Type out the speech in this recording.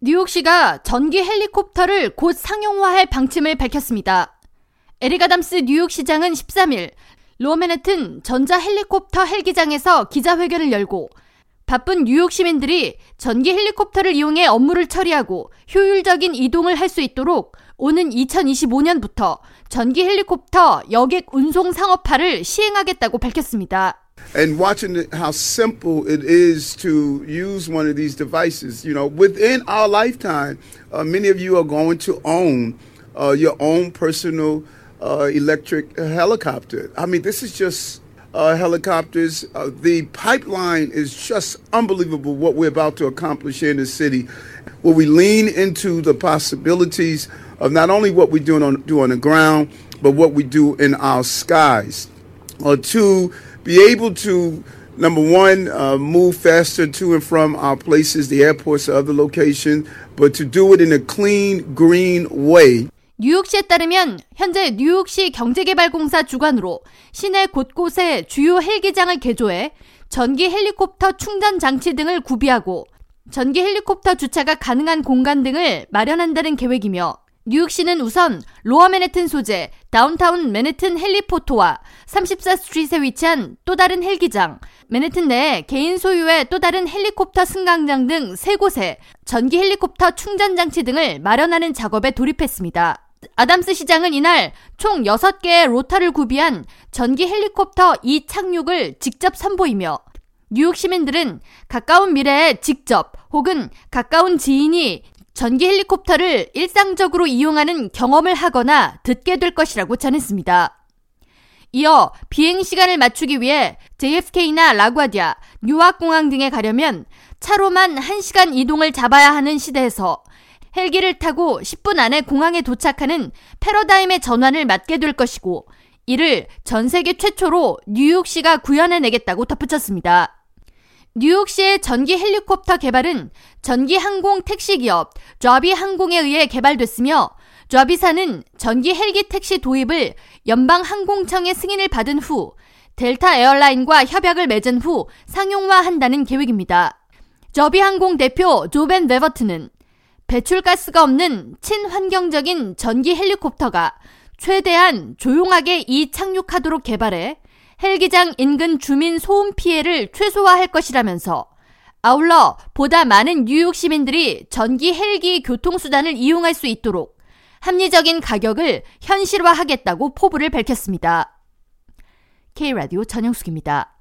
뉴욕시가 전기 헬리콥터를 곧 상용화할 방침을 밝혔습니다. 에릭 아담스 뉴욕시장은 13일 로어 맨해튼 전자 헬리콥터 헬기장에서 기자회견을 열고 바쁜 뉴욕 시민들이 전기 헬리콥터를 이용해 업무를 처리하고 효율적인 이동을 할 수 있도록 오는 2025년부터 전기 헬리콥터 여객 운송 상업화를 시행하겠다고 밝혔습니다. And watching how simple it is to use one of these devices. You know, within our lifetime, uh, many of you are going to own uh, your own personal uh, electric helicopter. I mean, this is just uh, helicopters. Uh, the pipeline is just unbelievable what we're about to accomplish here in the city, where we lean into the possibilities of not only what we do on, do on the ground, but what we do in our skies. Uh, to be able to number one, uh, move faster to and from our places, the airports, or other locations, but to do it in a clean, green way. 뉴욕시에 따르면 현재 뉴욕시 경제개발공사 주관으로 시내 곳곳에 주요 헬기장을 개조해 전기 헬리콥터 충전 장치 등을 구비하고 전기 헬리콥터 주차가 가능한 공간 등을 마련한다는 계획이며 뉴욕시는 우선 로어 맨해튼 소재 다운타운 맨해튼 헬리포트와 34 Street에 위치한 또 다른 헬기장, 맨해튼 내 개인 소유의 또 다른 헬리콥터 승강장 등 세 곳에 전기 헬리콥터 충전 장치 등을 마련하는 작업에 돌입했습니다. 아담스 시장은 이날 총 6개의 로터를 구비한 전기 헬리콥터 이 착륙을 직접 선보이며 뉴욕 시민들은 가까운 미래에 직접 혹은 가까운 지인이 전기 헬리콥터를 일상적으로 이용하는 경험을 하거나 듣게 될 것이라고 전했습니다. 이어 비행 시간을 맞추기 위해 JFK나 라과디아, 뉴아공항 등에 가려면 차로만 1시간 이동을 잡아야 하는 시대에서 헬기를 타고 10분 안에 공항에 도착하는 패러다임의 전환을 맞게 될 것이고 이를 전 세계 최초로 뉴욕시가 구현해내겠다고 덧붙였습니다. 뉴욕시의 전기 헬리콥터 개발은 전기 항공 택시 기업 좌비 항공에 의해 개발됐으며 좌비사는 전기 헬기 택시 도입을 연방 항공청의 승인을 받은 후 델타 에어라인과 협약을 맺은 후 상용화한다는 계획입니다. 저비 항공 대표 조벤 베버트는 배출가스가 없는 친환경적인 전기 헬리콥터가 최대한 조용하게 이 착륙하도록 개발해 헬기장 인근 주민 소음 피해를 최소화할 것이라면서 아울러 보다 많은 뉴욕 시민들이 전기 헬기 교통수단을 이용할 수 있도록 합리적인 가격을 현실화하겠다고 포부를 밝혔습니다. K라디오 전영숙입니다.